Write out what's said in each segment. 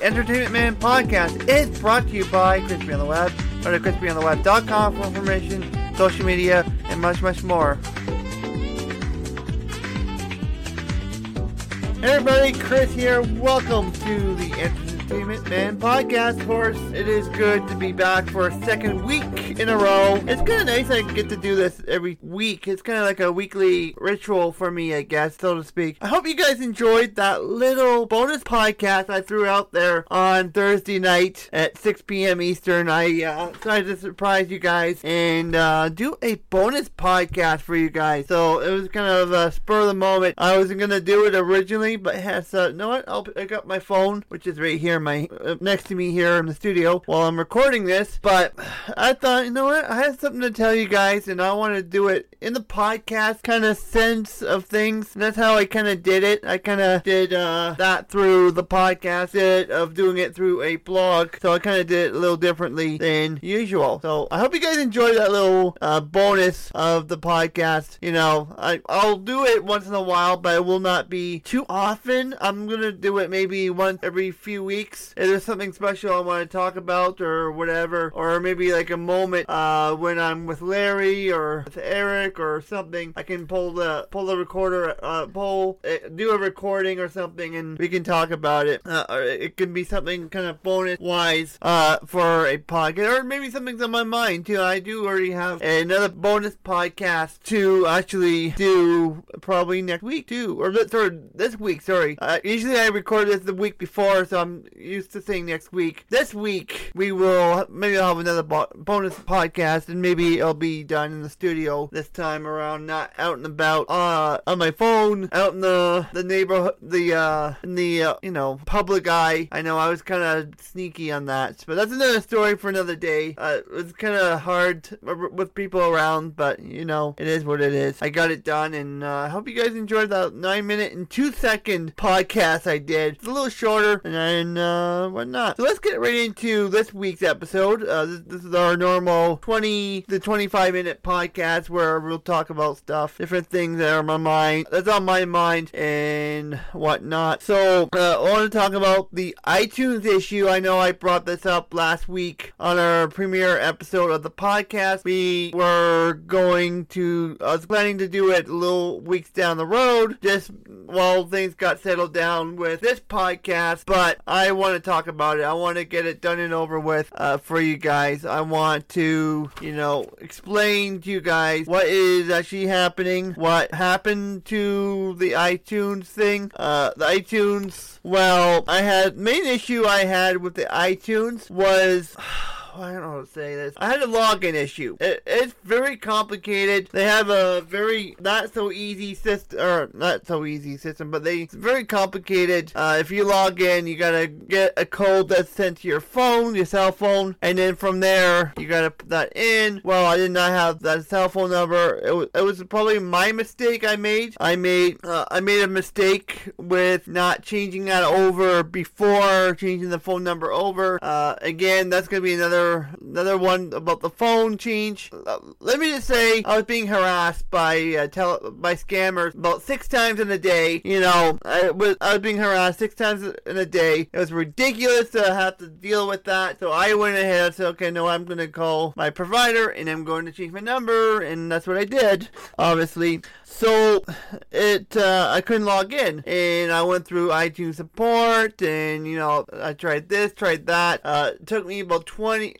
Entertainment Man podcast is brought to you by Crispy on the Web. Go to crispyontheweb.com for information, social media, and much, much more. Hey everybody, Chris here. Welcome to the Entertainment Man podcast. Of course, it is good to be back for a second week in a row. It's kind of nice I get to do this every week. It's kind of like a weekly ritual for me, I guess, so to speak. I hope you guys enjoyed that little bonus podcast I threw out there on Thursday night at 6 p.m. Eastern. I uh, decided to surprise you guys and uh, do a bonus podcast for you guys. So it was kind of a spur of the moment. I wasn't going to do it originally, but has, uh, you know what? I'll pick up my phone, which is right here, my uh, next to me here in the studio while I'm recording this. But I thought, you know what? I have something to tell you guys, and I want to do it in the podcast kind of sense of things. And that's how I kind of did it. I kind of did uh, that through the podcast, it of doing it through a blog. So I kind of did it a little differently than usual. So I hope you guys enjoyed that little uh, bonus of the podcast. You know, I, I'll do it once in a while, but it will not be too often. I'm gonna do it maybe once every few weeks. If there's something special I want to talk about or whatever, or maybe like a moment uh, when I'm with Larry or with Eric or something, I can pull the pull the recorder, uh, pull uh, do a recording or something, and we can talk about it. Uh, or it can be something kind of bonus wise uh, for a podcast, or maybe something's on my mind too. I do already have another bonus podcast to actually do probably next week too, or or this week. Sorry. Uh, usually I record this the week before, so I'm used to saying next week. This week we will maybe I'll have another bo- bonus podcast, and maybe it'll be done in the studio this time around, not out and about uh, on my phone, out in the the neighborhood, the uh, in the uh, you know public eye. I know I was kind of sneaky on that, but that's another story for another day. Uh, it was kind of hard with people around, but you know it is what it is. I got it done, and uh, I hope you guys enjoyed that nine minute and two second podcast I did. It's a little shorter and uh, whatnot. So let's get right into this week's episode. Uh, this, this is our normal 20 to 25 minute podcast where we'll talk about stuff, different things that are on my mind, that's on my mind, and whatnot. So uh, I want to talk about the iTunes issue. I know I brought this up last week on our premiere episode of the podcast. We were going to, I was planning to do it a little weeks down the road, just while things got settled down with this podcast, but I want to talk about it. I want to get it done and over with uh, for you guys. I want to, you know, explain to you guys what is actually happening, what happened to the iTunes thing. Uh, the iTunes, well, I had, main issue I had with the iTunes was. I don't know how to say this. I had a login issue. It, it's very complicated. They have a very not so easy system, or not so easy system, but they it's very complicated. Uh, if you log in, you gotta get a code that's sent to your phone, your cell phone, and then from there you gotta put that in. Well, I did not have that cell phone number. It was it was probably my mistake I made. I made uh, I made a mistake with not changing that over before changing the phone number over. Uh, again, that's gonna be another another one about the phone change. Uh, let me just say, I was being harassed by uh, tele- by scammers about six times in a day. You know, I was I was being harassed six times in a day. It was ridiculous to have to deal with that. So I went ahead and said, okay, no, I'm gonna call my provider and I'm going to change my number, and that's what I did. Obviously, so it uh, I couldn't log in, and I went through iTunes support, and you know I tried this, tried that. Uh, it took me about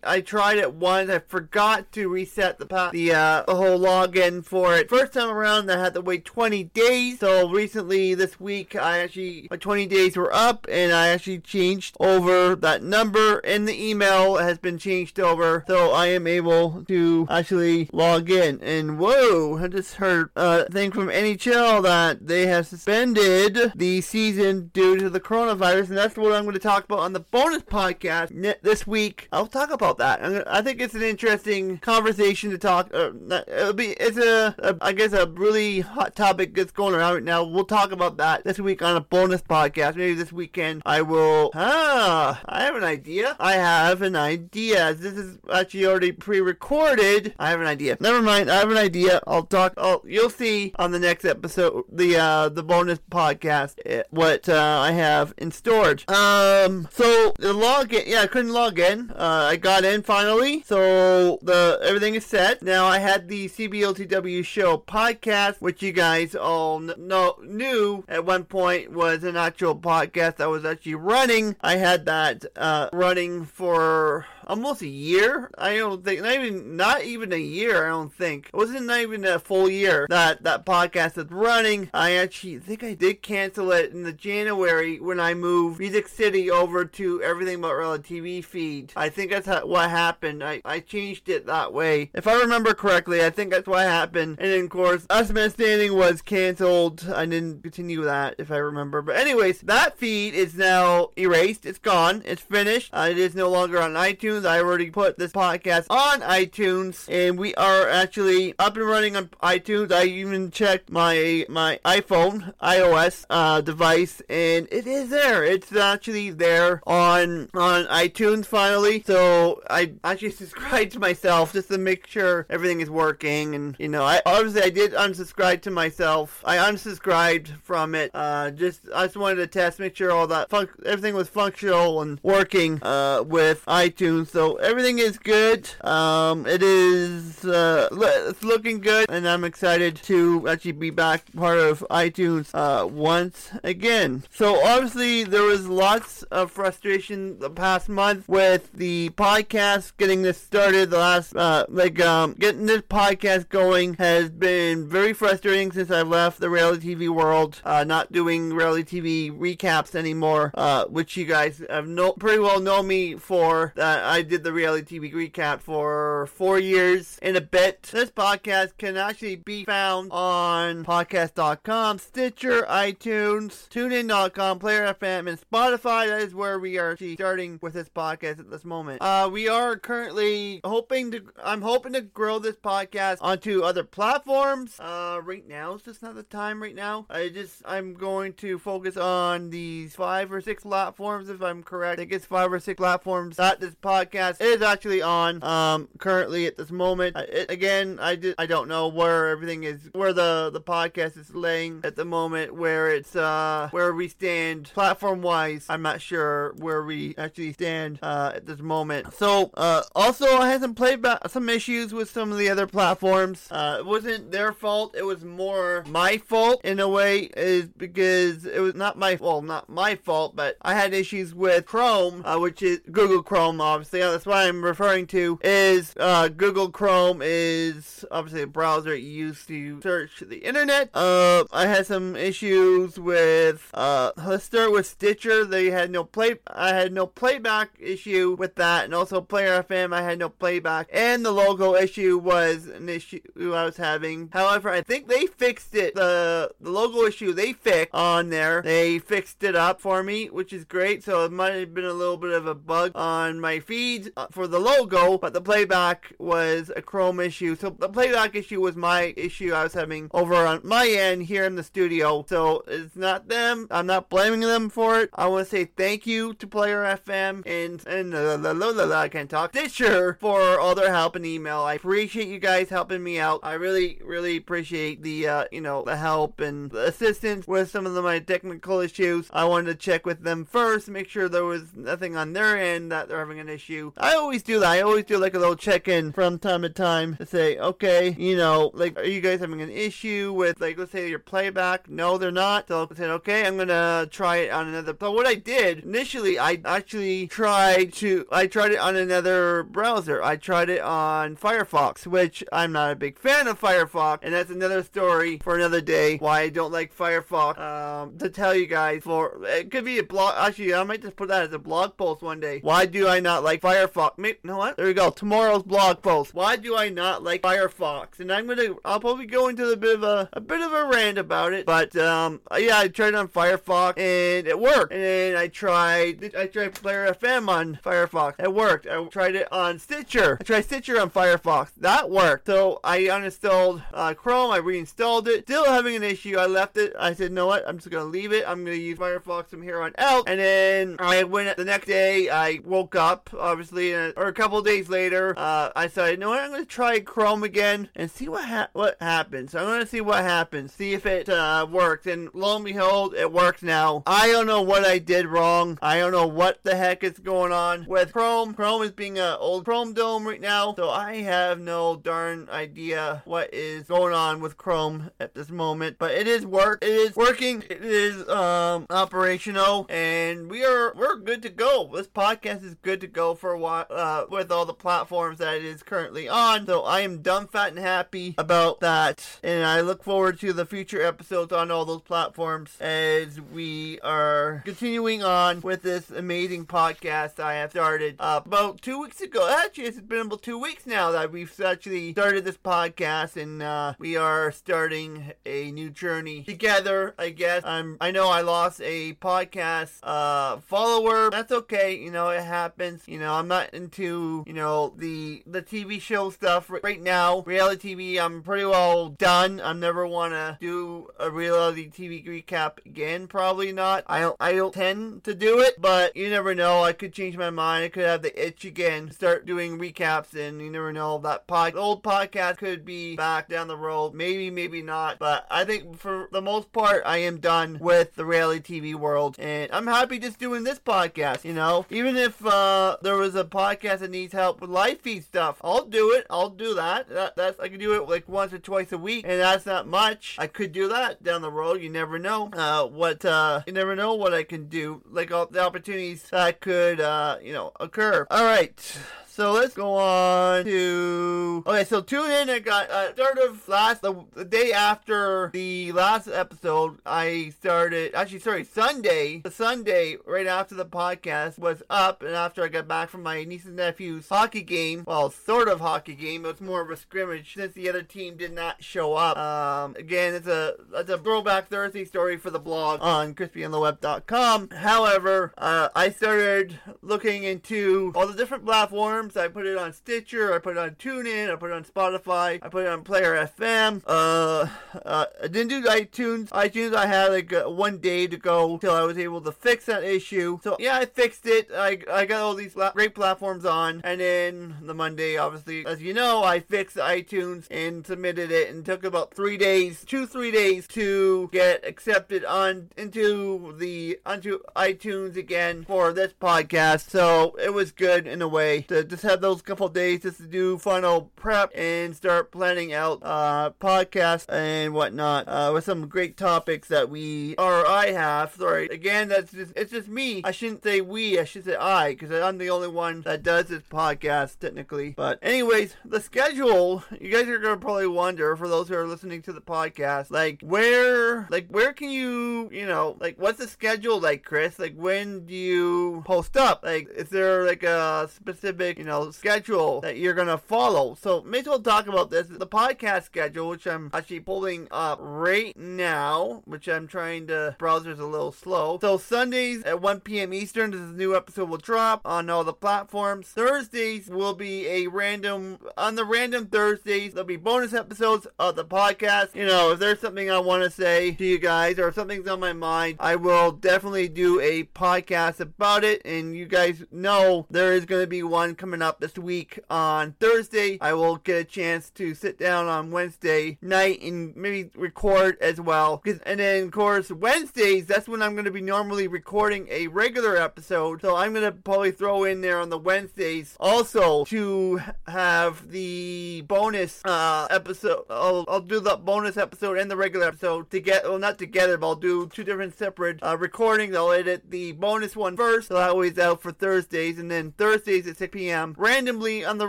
I tried it once. I forgot to reset the pa- the uh, the whole login for it. First time around, I had to wait twenty days. So recently, this week, I actually my twenty days were up, and I actually changed over that number, and the email has been changed over, so I am able to actually log in. And whoa, I just heard a thing from NHL that they have suspended the season due to the coronavirus, and that's what I'm going to talk about on the bonus podcast this week. I'll talk about that. I think it's an interesting conversation to talk. Uh, it'll be it's a, a I guess a really hot topic that's going around right now. We'll talk about that this week on a bonus podcast. Maybe this weekend I will. Ah, I have an idea. I have an idea. This is actually already pre-recorded. I have an idea. Never mind. I have an idea. I'll talk. I'll, you'll see on the next episode, the uh, the bonus podcast, eh, what uh, I have in storage. Um, so the login. Yeah, I couldn't log in. Uh, I got in finally. So the everything is set. Now I had the CBLTW show podcast, which you guys all know knew at one point was an actual podcast that was actually running. I had that uh, running for almost a year. I don't think not even not even a year. I don't think it wasn't not even a full year that that podcast is running. I actually think I did cancel it in the January when I moved Music City over to Everything But Rel TV feed. I think that's how, what happened. I I changed it that way. If I remember correctly, I think that's what happened. And then of course, Us Man Standing was canceled. I didn't continue that if I remember. But anyways, that feed is now erased. It's gone. It's finished. Uh, it is no longer on iTunes iTunes. I already put this podcast on iTunes, and we are actually up and running on iTunes. I even checked my my iPhone iOS uh, device, and it is there. It's actually there on on iTunes finally. So I actually subscribed to myself just to make sure everything is working. And you know, I obviously I did unsubscribe to myself. I unsubscribed from it. Uh, just I just wanted to test, make sure all that fun- everything was functional and working uh, with iTunes so everything is good. Um, it is uh, it's looking good, and I'm excited to actually be back part of iTunes uh, once again. So obviously there was lots of frustration the past month with the podcast getting this started. The last uh, like um, getting this podcast going has been very frustrating since I left the reality TV world. Uh, not doing reality TV recaps anymore, uh, which you guys have no pretty well know me for. That I did the reality TV recap for four years in a bit. This podcast can actually be found on podcast.com, Stitcher, iTunes, TuneIn.com, Player FM, and Spotify. That is where we are starting with this podcast at this moment. Uh, we are currently hoping to, I'm hoping to grow this podcast onto other platforms. Uh, right now, it's just not the time right now. I just, I'm going to focus on these five or six platforms, if I'm correct. I think it's five or six platforms that this podcast podcast is actually on um, currently at this moment. It, again, I did, I don't know where everything is, where the the podcast is laying at the moment, where it's uh where we stand platform wise. I'm not sure where we actually stand uh, at this moment. So uh, also, I had some playback, some issues with some of the other platforms. Uh, it wasn't their fault. It was more my fault in a way, is because it was not my well, not my fault, but I had issues with Chrome, uh, which is Google Chrome, obviously that's what I'm referring to, is uh, Google Chrome is obviously a browser used to search the internet. Uh, I had some issues with, uh, let's start with Stitcher. They had no play, I had no playback issue with that, and also Player FM, I had no playback, and the logo issue was an issue I was having. However, I think they fixed it. The the logo issue they fixed on there, they fixed it up for me, which is great. So it might have been a little bit of a bug on my feed uh, for the logo, but the playback was a Chrome issue. So the playback issue was my issue I was having over on my end here in the studio. So it's not them. I'm not blaming them for it. I want to say thank you to Player FM and and uh, la, la, la, la, I can't talk Stitcher for all their help and email. I appreciate you guys helping me out. I really really appreciate the uh, you know the help and the assistance with some of the, my technical issues. I wanted to check with them first, make sure there was nothing on their end that they're having an issue I always do that. I always do like a little check in from time to time to say, okay, you know, like, are you guys having an issue with, like, let's say your playback? No, they're not. So I said, okay, I'm gonna try it on another. So what I did initially, I actually tried to, I tried it on another browser. I tried it on Firefox, which I'm not a big fan of Firefox, and that's another story for another day. Why I don't like Firefox. Um, to tell you guys, for it could be a blog. Actually, I might just put that as a blog post one day. Why do I not like like Firefox. Maybe, you know what? There we go. Tomorrow's blog post. Why do I not like Firefox? And I'm gonna, I'll probably go into a bit of a, a bit of a rant about it. But um, yeah, I tried on Firefox and it worked. And I tried, I tried Player FM on Firefox. It worked. I tried it on Stitcher. I tried Stitcher on Firefox. That worked. So I uninstalled uh, Chrome. I reinstalled it. Still having an issue. I left it. I said, know what? I'm just gonna leave it. I'm gonna use Firefox from here on out. And then I went the next day. I woke up, obviously, and, or a couple days later. Uh, I said, you know what? I'm gonna try Chrome again and see what ha- what happens. I'm gonna see what happens. See if it uh, works. And lo and behold, it works now. I don't know what I did wrong. I don't know what the heck is going on with Chrome. Chrome is being an old Chrome Dome right now, so I have no darn idea what is going on with Chrome at this moment. But it is work. It is working. It is um operational, and we are we're good to go. This podcast is good to go for a while uh, with all the platforms that it is currently on. So I am dumb, fat, and happy about that, and I look forward to the future episodes on all those platforms as we are continuing on with this amazing podcast I have started uh, about two weeks ago. Actually, it's been about two weeks now that we've actually started this podcast, and uh, we are starting a new journey together. I guess I'm. I know I lost a podcast uh, follower. That's okay. You know, it happens. You know, I'm not into you know the the TV show stuff right, right now. Reality TV, I'm pretty well done. I never want to do a reality TV recap again. Probably not. I don't. I don't tend to do it, but you never know. I could change my mind. I could have the itch again, start doing recaps, and you never know. That pod, old podcast could be back down the road. Maybe, maybe not. But I think for the most part, I am done with the reality TV world, and I'm happy just doing this podcast. You know, even if uh, there was a podcast that needs help with live feed stuff, I'll do it. I'll do that. that. That's I can do it like once or twice a week, and that's not much. I could do that down the road. You never know. Uh, what uh, you never know what I can do. Like all the opportunities that could uh, you know occur. All right. So let's go on to okay. So tune in. I got uh, start of last the, the day after the last episode. I started actually sorry Sunday. The Sunday right after the podcast was up, and after I got back from my niece and nephew's hockey game. Well, sort of hockey game. It was more of a scrimmage since the other team did not show up. Um, again, it's a it's a throwback Thursday story for the blog on crispyontheweb.com. However, uh, I started looking into all the different platforms. I put it on Stitcher, I put it on TuneIn, I put it on Spotify, I put it on Player FM. Uh, uh, I didn't do iTunes. iTunes, I had like uh, one day to go till I was able to fix that issue. So yeah, I fixed it. I, I got all these la- great platforms on, and then the Monday, obviously, as you know, I fixed iTunes and submitted it, and took about three days, two three days to get accepted on into the onto iTunes again for this podcast. So it was good in a way to just have those couple days just to do final prep and start planning out uh podcasts and whatnot uh, with some great topics that we or I have. Sorry, again, that's just it's just me. I shouldn't say we. I should say I because I'm the only one that does this podcast technically. But anyways, the schedule. You guys are gonna probably wonder for those who are listening to the podcast, like where, like where can you, you know, like what's the schedule like, Chris? Like when do you post up? Like is there like a specific, you know, schedule that you're gonna follow? So may as well talk about this. The podcast schedule, which I'm actually pulling up right now, which I'm trying to browser's a little slow. So Sundays at 1 p.m. Eastern, this new episode will drop on all the platforms. Thursdays will be a random on the random Thursdays. There'll be bonus episodes of the podcast. You know, if there's something I want to say to you guys or if something's on my mind, I will definitely do a podcast about it. And you guys know there is going to be one coming up this week on Thursday. I will get a chance to sit down on Wednesday night and maybe record as well. And then, of course, Wednesdays, that's when I'm going to be normally recording a regular episode. So I'm going to probably throw in there on the Wednesdays also to have the bonus uh, episode. I'll, I'll do the bonus episode and the regular episode together. Well, not together, but I'll do two different separate uh, recordings. I'll edit the bonus one first, so that way it's out for Thursdays. And then Thursdays at 6 p.m. randomly on the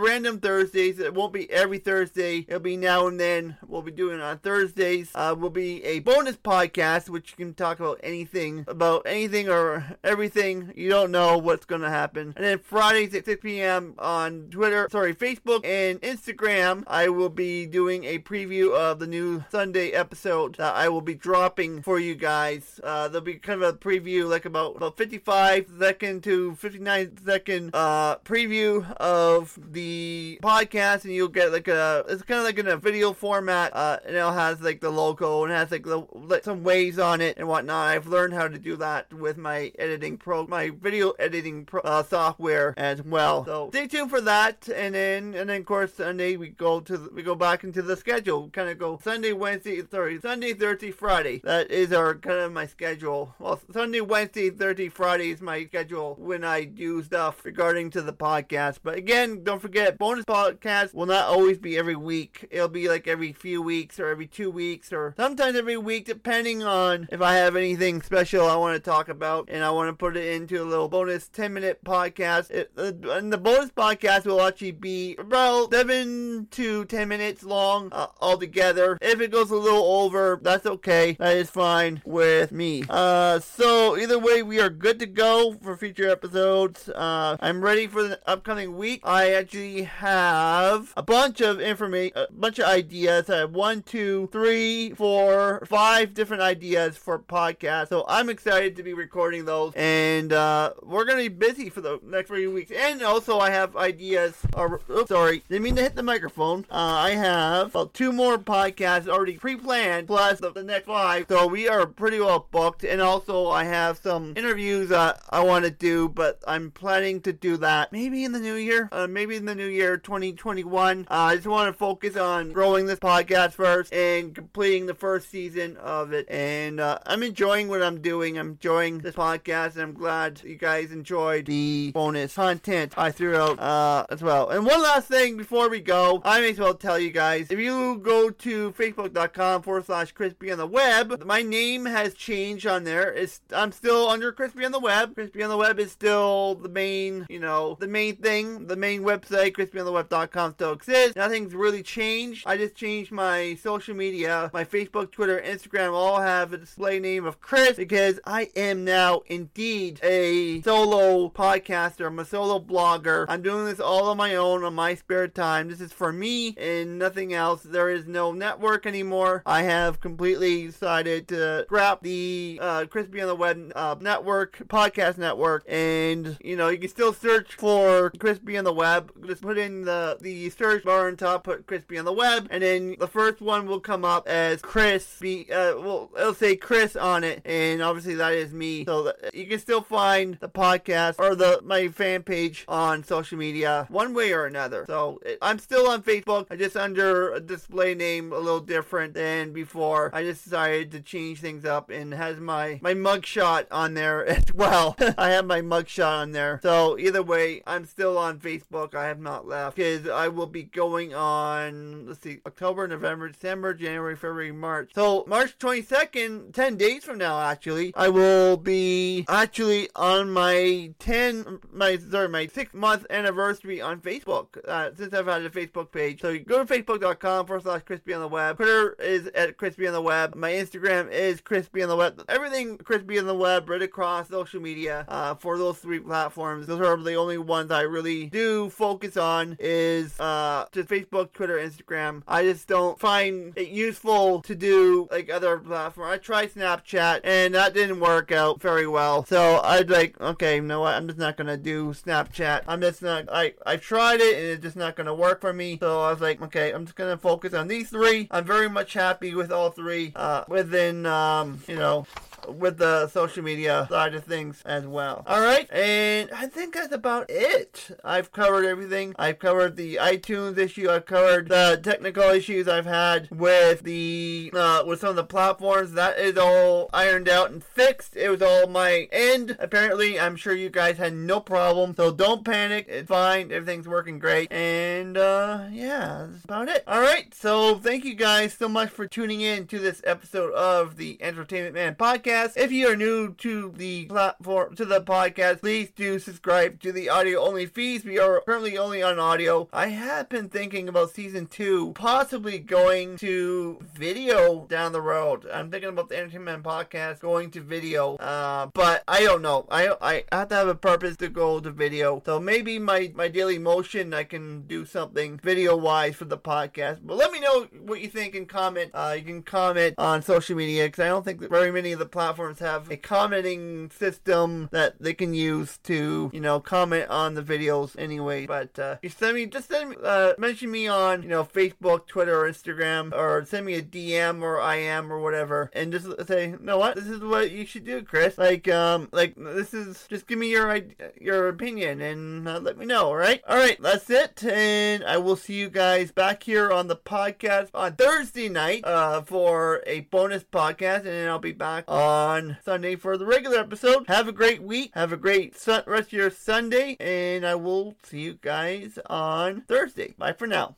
random Thursdays. It won't be every Thursday. It'll be now and then. We'll be doing on Thursdays. Uh, will be a bonus podcast which you can talk about anything, about anything or everything. You don't know what's going to happen. And then Fridays at 6 p.m. on Twitter, sorry, Facebook and Instagram, I will be doing a preview of the new Sunday episode that I will be dropping for you guys. Uh, there'll be kind of a preview, like about, about 55 second to 59 second uh, preview of the podcast, and you'll get like a, it's kind of like in a video format, uh, and it has like the logo and has like the like, some waves on it and whatnot. I've learned how to do that with my editing pro, my video editing pro, uh, software as well. So stay tuned for that, and then and then of course Sunday we go to the, we go back into the schedule. Kind of go Sunday, Wednesday, sorry, Sunday, Thursday, Friday. That is our kind of my schedule. Well, Sunday, Wednesday, Thursday, Friday is my schedule when I do stuff regarding to the podcast. But again, don't forget bonus podcast will not always be every week. It'll be like every few weeks or every two weeks or sometimes every week, depending on if I have anything special I want to talk about and I want to put it into a little bonus 10 minute podcast. It, uh, and the bonus podcast will actually be about 7 to 10 minutes long uh, altogether. If it goes a little over, that's okay. That is fine with me. Uh, so either way, we are good to go for future episodes. Uh, I'm ready for the upcoming week. I actually have a bunch of information, a bunch of ideas. I have one, two, three, four, five different ideas for podcasts. So I'm excited to be recording those, and uh, we're gonna be busy for the next three weeks. And also, I have ideas. Or, oops, sorry, didn't mean to hit the microphone. Uh, I have about two more podcasts already pre-planned, plus the, the next five. So we are pretty well booked. And also, I have some interviews that I want to do, but I'm planning to do that maybe in the new year. Uh, maybe in the new year, 2021. Uh, I just want to focus on growing this podcast first and completing the first season of it. And uh, I'm enjoying what I'm doing. I'm enjoying this podcast, and I'm glad you guys enjoyed the bonus content I threw out uh, as well. And one last thing before we go, I may as well tell you guys if you go to facebook.com forward slash crispy on the web, my name has changed on there. It's I'm still under crispy on the web. Crispy on the web is still the main, you know, the main thing. The main website, crispyontheweb.com, still exists. Nothing's really changed. I just changed my social media, my Facebook, Twitter, Instagram all have a display name of Chris because I am now indeed a solo podcaster. I'm a solo blogger. I'm doing this all on my own on my spare time. This is for me and nothing else. There is no network anymore. I have completely decided to scrap the uh, Crispy on the Web uh, network, podcast network, and you know you can still search for Crispy on the Web. Just put in the the search bar on top, put Crispy on the Web, and then the first one will come up as Chris. Be, uh, well, it'll say Chris on it, and obviously that is me. So you can still find the podcast or the my fan page on social media one way or another. So it, I'm still on Facebook. I just under a display name a little different than before. I just decided to change things up and has my my mugshot on there as well. I have my mugshot on there. So either way, I'm still on Facebook. I have not left because I will be going on. Let's see, October, November, December, January, February, March. So March 22nd, 10 days from now, actually, I will be actually on my 10, my sorry, my six month anniversary on Facebook. Uh, since I've had a Facebook page, so go to facebook.com forward slash crispy on the web. Twitter is at crispy on the web. My Instagram is crispy on the web. Everything crispy on the web, right across social media. Uh, for those three platforms, those are the only ones I really do focus on. Is uh, just Facebook, Twitter, Instagram. I just don't find it useful to do like other platforms. I tried Snapchat and that didn't work out very well. So I'd like, okay, you know what? I'm just not gonna do Snapchat. I'm just not. I I tried it and it's just not gonna work for me. So I was like, okay, I'm just gonna focus on these three. I'm very much happy with all three. Uh, within um, you know, with the social media side of things as well. All right, and I think that's about it. I've covered everything. I've covered the iTunes issue. I've covered the technical issues I've had with the uh, with some of the platforms. That is all ironed out and fixed. It was all my end. Apparently, I'm sure you guys had no problem. So don't panic. It's fine. Everything's working great. And uh, yeah, that's about it. All right. So thank you guys so much for tuning in to this episode of the Entertainment Man podcast podcast. If you are new to the platform, to the podcast, please do subscribe to the audio only feeds. We are currently only on audio. I have been thinking about season two, possibly going to video down the road. I'm thinking about the Entertainment Podcast going to video, uh, but I don't know. I I have to have a purpose to go to video. So maybe my my daily motion, I can do something video wise for the podcast. But let me know what you think and comment. Uh, you can comment on social media because I don't think very many of the platforms have a commenting system that they can use to you know comment on the videos anyway. But uh, you send me just send me uh, mention me on you know Facebook, Twitter, or Instagram, or send me a DM or IM or whatever, and just say, you know what, this is what you should do, Chris. Like um like this is just give me your your opinion and uh, let me know. All right, all right, that's it, and I will see you guys back here on the podcast on Thursday night uh for a bonus podcast, and then I'll be back on Sunday for the regular episode. Have a great week. Have a great sun- rest of your Sunday, and I will see you guys on Thursday. Bye for now.